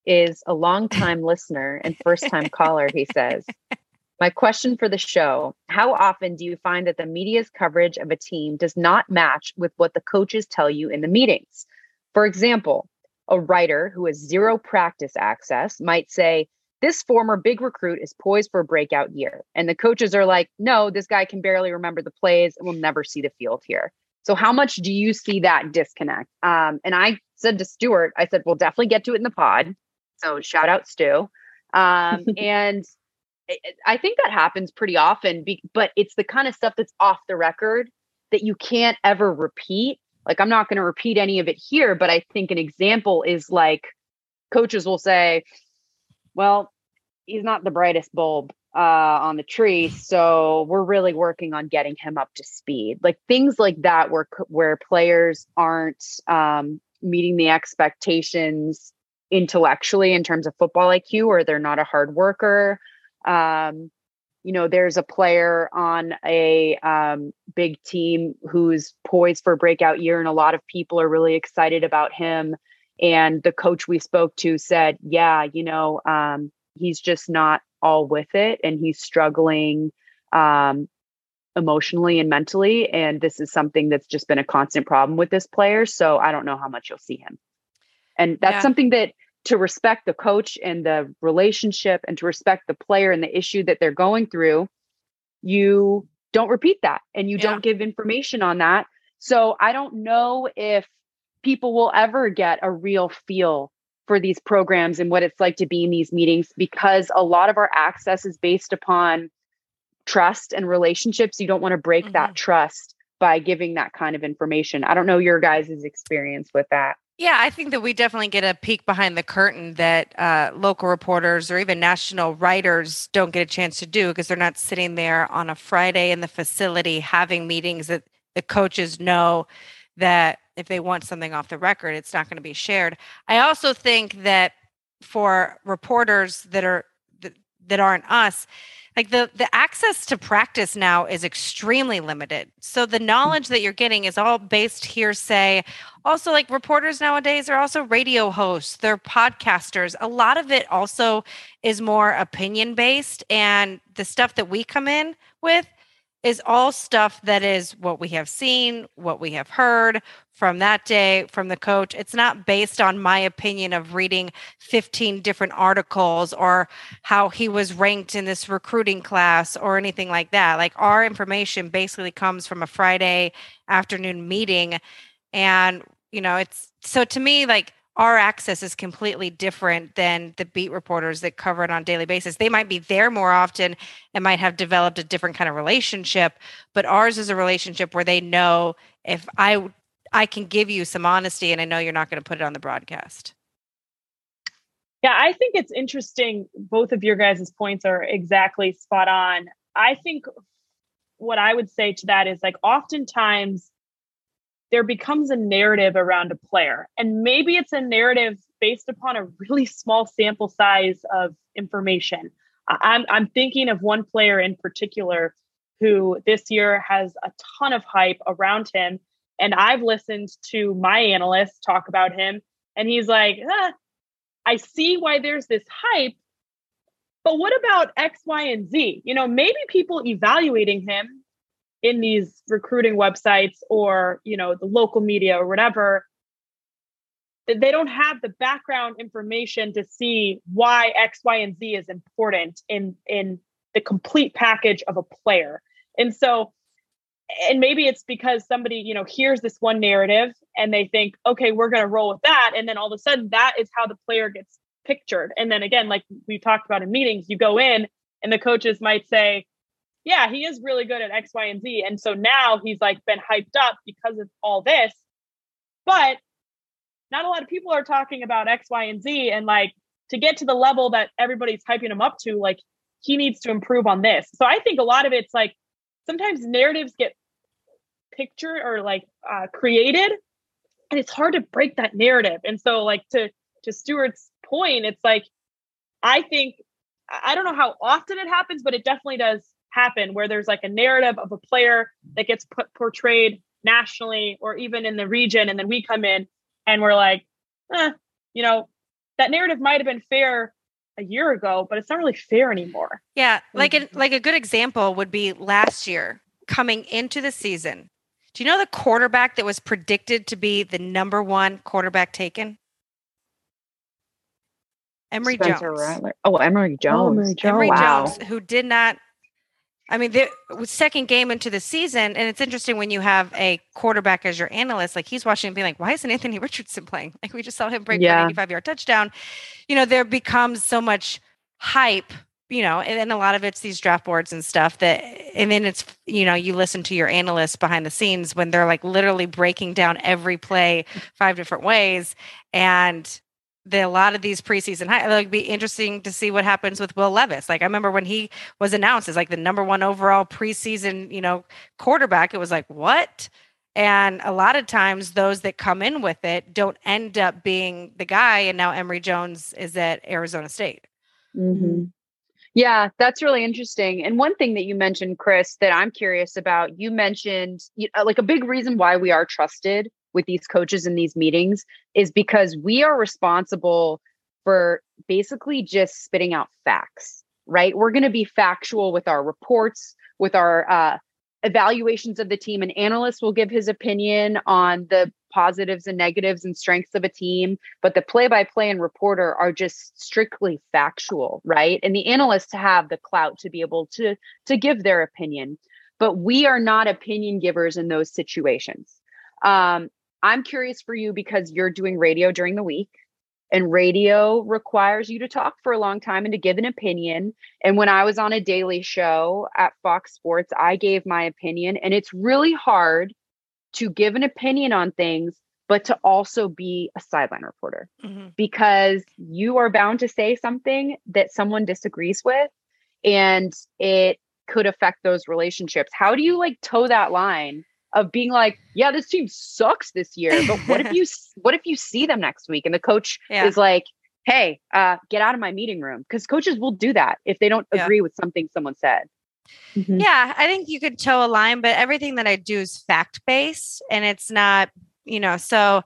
is a longtime listener and first time caller. He says, "My question for the show: How often do you find that the media's coverage of a team does not match with what the coaches tell you in the meetings? For example." a writer who has zero practice access might say, This former big recruit is poised for a breakout year. And the coaches are like, No, this guy can barely remember the plays and will never see the field here. So, how much do you see that disconnect? Um, and I said to Stewart, I said, We'll definitely get to it in the pod. So, shout out, Stu. Um, and I think that happens pretty often, but it's the kind of stuff that's off the record that you can't ever repeat like i'm not going to repeat any of it here but i think an example is like coaches will say well he's not the brightest bulb uh, on the tree so we're really working on getting him up to speed. Like things like that where where players aren't um, meeting the expectations intellectually in terms of football iq or they're not a hard worker um, you know there's a player on a um, big team who's poised for a breakout year and a lot of people are really excited about him and the coach we spoke to said yeah you know um, he's just not all with it and he's struggling um, emotionally and mentally and this is something that's just been a constant problem with this player so i don't know how much you'll see him and that's yeah. something that to respect the coach and the relationship and to respect the player and the issue that they're going through, you don't repeat that and you yeah. don't give information on that. So I don't know if people will ever get a real feel for these programs and what it's like to be in these meetings because a lot of our access is based upon trust and relationships. You don't want to break mm-hmm. that trust by giving that kind of information. I don't know your guys' experience with that. Yeah, I think that we definitely get a peek behind the curtain that uh, local reporters or even national writers don't get a chance to do because they're not sitting there on a Friday in the facility having meetings that the coaches know that if they want something off the record, it's not going to be shared. I also think that for reporters that are that, that aren't us, like the the access to practice now is extremely limited. So the knowledge that you're getting is all based hearsay. Also like reporters nowadays are also radio hosts. They're podcasters. A lot of it also is more opinion based and the stuff that we come in with is all stuff that is what we have seen, what we have heard from that day from the coach. It's not based on my opinion of reading 15 different articles or how he was ranked in this recruiting class or anything like that. Like our information basically comes from a Friday afternoon meeting. And, you know, it's so to me, like our access is completely different than the beat reporters that cover it on a daily basis. They might be there more often and might have developed a different kind of relationship, but ours is a relationship where they know if I I can give you some honesty and I know you're not going to put it on the broadcast. Yeah, I think it's interesting. Both of your guys' points are exactly spot on. I think what I would say to that is like oftentimes there becomes a narrative around a player. And maybe it's a narrative based upon a really small sample size of information. I'm, I'm thinking of one player in particular who this year has a ton of hype around him. And I've listened to my analysts talk about him, and he's like, ah, I see why there's this hype, but what about X, Y, and Z? You know, maybe people evaluating him in these recruiting websites or you know the local media or whatever they don't have the background information to see why x y and z is important in in the complete package of a player. And so and maybe it's because somebody you know hears this one narrative and they think okay we're going to roll with that and then all of a sudden that is how the player gets pictured. And then again like we talked about in meetings you go in and the coaches might say yeah, he is really good at X, Y, and Z. And so now he's like been hyped up because of all this. But not a lot of people are talking about X, Y, and Z. And like to get to the level that everybody's hyping him up to, like he needs to improve on this. So I think a lot of it's like sometimes narratives get pictured or like uh, created, and it's hard to break that narrative. And so like to to Stewart's point, it's like I think I don't know how often it happens, but it definitely does happen where there's like a narrative of a player that gets put, portrayed nationally or even in the region, and then we come in and we're like, eh, you know, that narrative might have been fair a year ago, but it's not really fair anymore. Yeah, like a, like a good example would be last year coming into the season. Do you know the quarterback that was predicted to be the number one quarterback taken? Emory Spencer Jones. Rattler. Oh, Emory Jones. Oh, Emory Jones. Emory wow. Jones, who did not. I mean, the second game into the season, and it's interesting when you have a quarterback as your analyst. Like he's watching and being like, "Why isn't Anthony Richardson playing?" Like we just saw him break yeah. an 85 yard touchdown. You know, there becomes so much hype you know, and then a lot of it's these draft boards and stuff that, and then it's, you know, you listen to your analysts behind the scenes when they're like literally breaking down every play five different ways. And the, a lot of these preseason high, it'll be interesting to see what happens with Will Levis. Like I remember when he was announced as like the number one overall preseason, you know, quarterback, it was like, what? And a lot of times those that come in with it don't end up being the guy. And now Emory Jones is at Arizona State. Mm-hmm. Yeah, that's really interesting. And one thing that you mentioned, Kris, that I'm curious about, you mentioned know, like a big reason why we are trusted with these coaches in these meetings is because we are responsible for basically just spitting out facts, right? We're going to be factual with our reports, with our uh, evaluations of the team. An analyst will give his opinion on the positives and negatives and strengths of a team, but the play by play and reporter are just strictly factual, right? And the analysts have the clout to be able to to give their opinion, but we are not opinion givers in those situations. Um, I'm curious for you because you're doing radio during the week and radio requires you to talk for a long time and to give an opinion. And when I was on a daily show at Fox Sports, I gave my opinion, and it's really hard to give an opinion on things, but to also be a sideline reporter mm-hmm. because you are bound to say something that someone disagrees with and it could affect those relationships. How do you like toe that line of being like, yeah, this team sucks this year, but what if you what if you see them next week and the coach yeah. is like, "Hey, uh, get out of my meeting room." Cuz coaches will do that if they don't yeah. agree with something someone said. Mm-hmm. Yeah, I think you could toe a line, but everything that I do is fact based and it's not, you know, so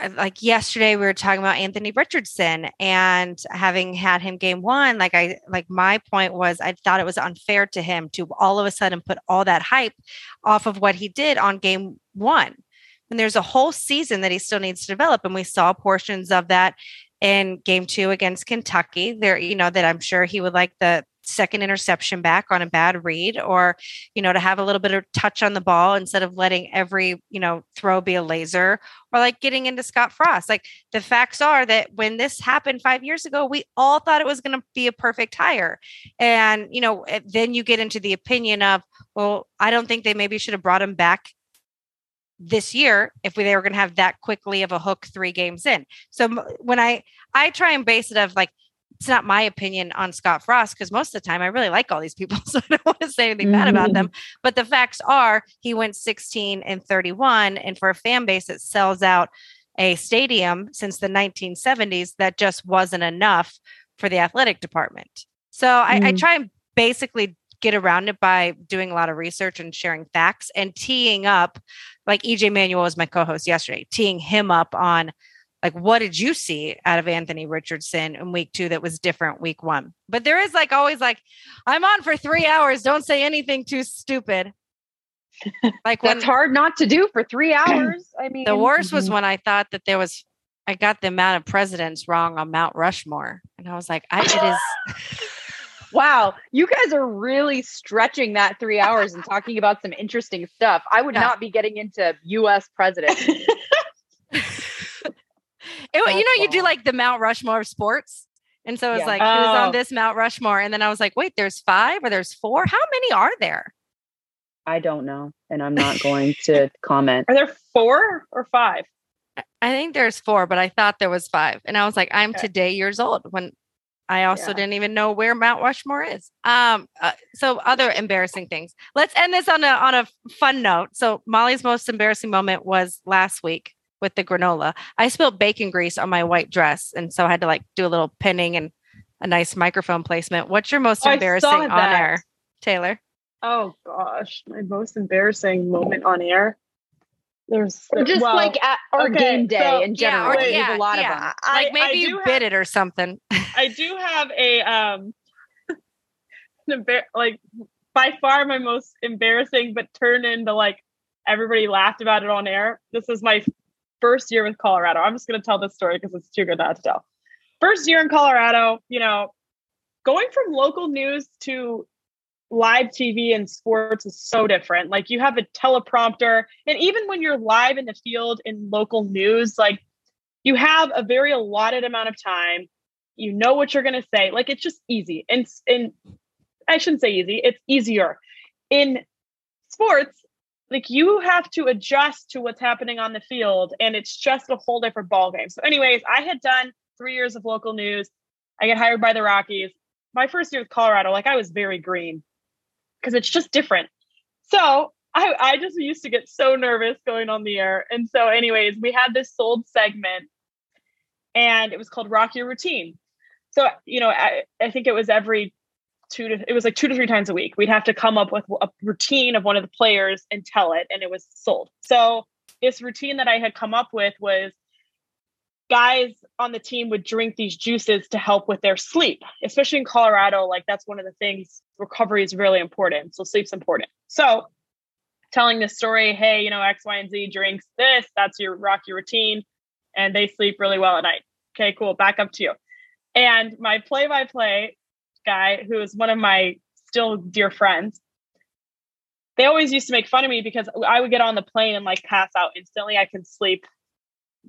Uh, like yesterday we were talking about Anthony Richardson and having had him game one, like I like my point was I thought it was unfair to him to all of a sudden put all that hype off of what he did on game one. And there's a whole season that he still needs to develop. And we saw portions of that in game two against Kentucky. There, you know, that I'm sure he would like the second interception back on a bad read or you know to have a little bit of touch on the ball instead of letting every you know throw be a laser or like getting into Scott Frost like the facts are that when this happened 5 years ago we all thought it was going to be a perfect hire and you know eh, then you get into the opinion of well I don't think they maybe should have brought him back this year if they were going to have that quickly of a hook three games in. So when I I try and base it of like it's not my opinion on Scott Frost because most of the time I really like all these people, so I don't want to say anything mm-hmm. bad about them. Mm-hmm. But the facts are he went 16 and 31, and for a fan base that sells out a stadium since the 1970s, that just wasn't enough for the athletic department. So mm-hmm. I, I try and basically get around it by doing a lot of research and sharing facts and teeing up like EJ Manuel was my co-host yesterday, teeing him up on like what did you see out of Anthony Richardson in week two that was different week one? But there is like always like, I'm on for three hours. Don't say anything too stupid. Like that's when, hard not to do for three hours. I mean, the worst mm-hmm. was when I thought that there was, I got the amount of presidents wrong on Mount Rushmore, and I was like, I, it is. wow, you guys are really stretching that three hours and talking about some interesting stuff. I would yeah. not be getting into U.S. presidents. It, you know, you do like the Mount Rushmore of sports. And so it's yeah. like, oh. who's on this Mount Rushmore? And then I was like, wait, there's five or there's four? How many are there? I don't know. And I'm not going to comment. Are there four or five? I think there's four, but I thought there was five. And I was like, I'm okay. today years old when I also yeah. didn't even know where Mount Rushmore is. Um, uh, so other embarrassing things. Let's end this on a on a fun note. So Molly's most embarrassing moment was last week with the granola. I spilled bacon grease on my white dress, and so I had to like do a little pinning and a nice microphone placement. What's your most oh, embarrassing on air, Taylor? Oh gosh, my most embarrassing moment on air. There's just well, like at our okay, game day so, in general. Yeah, yeah, a lot yeah. of them. I, like maybe I you bit it or something. I do have a um, like by far my most embarrassing, but turned into like everybody laughed about it on air. This is my first year with Colorado. I'm just going to tell this story because it's too good not to tell. First year in Colorado, you know, going from local news to live TV and sports is so different. Like you have a teleprompter, and even when you're live in the field in local news, like you have a very allotted amount of time. You know what you're going to say. Like it's just easy. And and I shouldn't say easy. It's easier. In sports, like you have to adjust to what's happening on the field and it's just a whole different ball game. So anyways, I had done 3 years of local news. I get hired by the Rockies. My first year with Colorado, like I was very green because it's just different. So I, I just used to get so nervous going on the air. And so, anyways, we had this sold segment and it was called Rock Your Routine. So, you know, I, I think it was every two to it was like two to three times a week. We'd have to come up with a routine of one of the players and tell it, and it was sold. So this routine that I had come up with was guys on the team would drink these juices to help with their sleep, especially in Colorado. Like that's one of the things recovery is really important. So sleep's important. So telling this story, hey, you know, X, Y, and Z drinks this, that's your rocky routine, and they sleep really well at night. Okay, cool. Back up to you. And my play by play guy who is one of my still dear friends they always used to make fun of me because I would get on the plane and like pass out instantly. I can sleep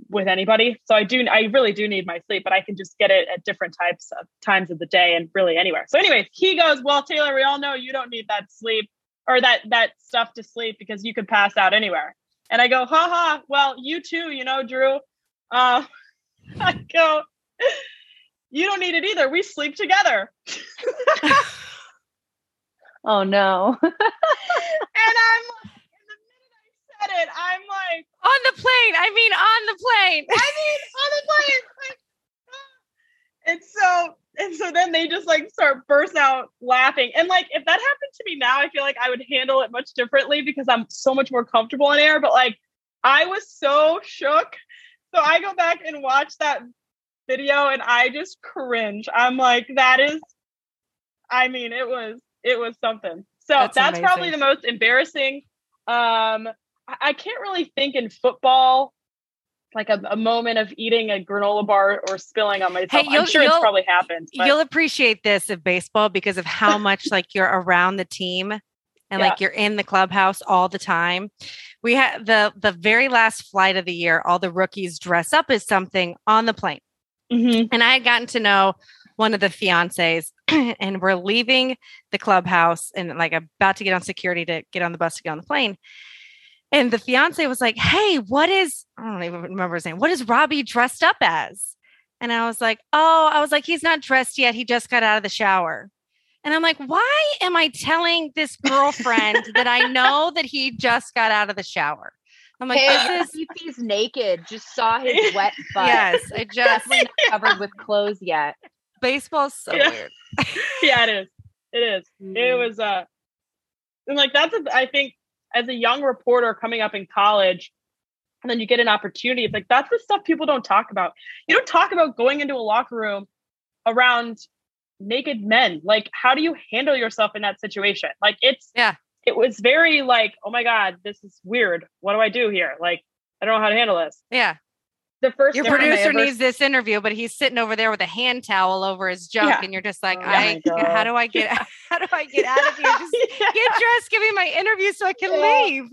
with anybody. So I do I really do need my sleep, but I can just get it at different types of times of the day and really anywhere. So anyways, he goes, "Well, Taylor, we all know you don't need that sleep or that that stuff to sleep because you could pass out anywhere." And I go, "Ha ha, well, you too, you know, Drew." Uh I go you don't need it either. We sleep together. oh no. and I'm and the minute I said it, I'm like on the plane. I mean on the plane. I mean on the plane. Like, ah. and so and so then they just like start burst out laughing. And like if that happened to me now, I feel like I would handle it much differently because I'm so much more comfortable in air. But like I was so shook. So I go back and watch that video and I just cringe. I'm like, that is, I mean, it was, it was something. So that's, that's probably the most embarrassing. Um, I can't really think in football like a, a, moment of eating a granola bar or spilling on myself. Hey, I'm sure it's probably happened. But. You'll appreciate this of baseball because of how much like you're around the team and yeah. like you're in the clubhouse all the time. We had the the very last flight of the year, all the rookies dress up as something on the plane. Mm-hmm. And I had gotten to know one of the fiancés, and we're leaving the clubhouse and like about to get on security to get on the bus to get on the plane. And the fiance was like, Hey, what is, I don't even remember his name, what is Robbie dressed up as? And I was like, Oh, I was like, he's not dressed yet. He just got out of the shower. And I'm like, why am I telling this girlfriend that I know that he just got out of the shower? I'm like, hey, this is he's naked. Just saw his wet butt. Yes, I just not covered with clothes yet. Baseball's so yeah. weird. yeah, it is. It is. Mm. It was uh and like that's a, I think as a young reporter coming up in college, and then you get an opportunity. It's like that's the stuff people don't talk about. You don't talk about going into a locker room around naked men. Like, how do you handle yourself in that situation? Like, it's yeah, it was very like, oh my God, this is weird. What do I do here? Like, I don't know how to handle this. Yeah. The first your producer ever... needs this interview, but he's sitting over there with a hand towel over his junk, yeah. and you're just like, oh I, how do I get, yeah. how do I get out of here? Just yeah. get dressed, give me my interview so I can leave.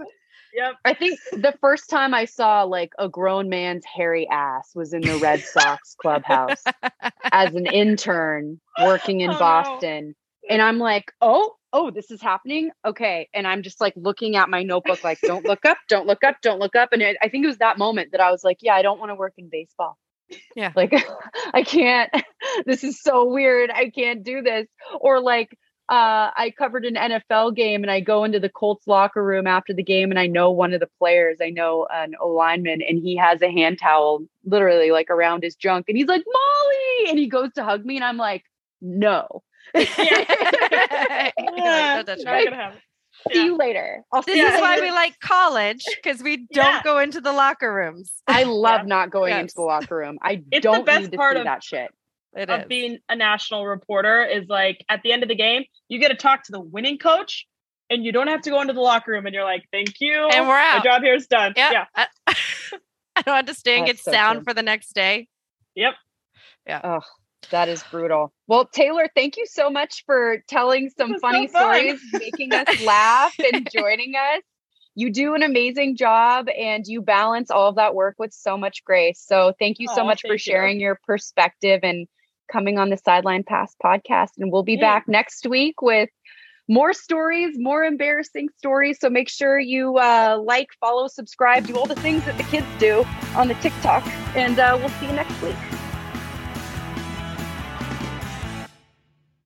Yep. I think the first time I saw like a grown man's hairy ass was in the Red Sox clubhouse as an intern working in oh, Boston. No. And I'm like, oh, oh, this is happening. Okay. And I'm just like looking at my notebook, like, don't look up, don't look up, don't look up. And it, I think it was that moment that I was like, yeah, I don't want to work in baseball. Yeah. Like, I can't, this is so weird. I can't do this. Or like, uh, I covered an NFL game and I go into the Colts locker room after the game and I know one of the players, I know an O lineman, and he has a hand towel literally like around his junk. And he's like, Molly. And he goes to hug me. And I'm like, no. Yeah. Oh, that's not. See yeah. you later. I'll this is why we like college because we don't go into the locker rooms. I love not going yes. into the locker room. I it's don't the best need to part see of, that shit. It of is. being a national reporter is like at the end of the game, you get to talk to the winning coach and you don't have to go into the locker room and you're like, thank you. And we're out. My job here is done. Yep. Yeah. I, I don't have to stay and get so sound true. for the next day. Yep. Yeah. Oh, that is brutal. Well, Taylor, thank you so much for telling some funny so stories, making us laugh, and joining us. You do an amazing job and you balance all of that work with so much grace. So, thank you so oh, much for sharing you. your perspective and coming on the Sideline Pass podcast. And we'll be yeah. back next week with more stories, more embarrassing stories. So make sure you uh, like, follow, subscribe, do all the things that the kids do on the TikTok. And uh, we'll see you next week.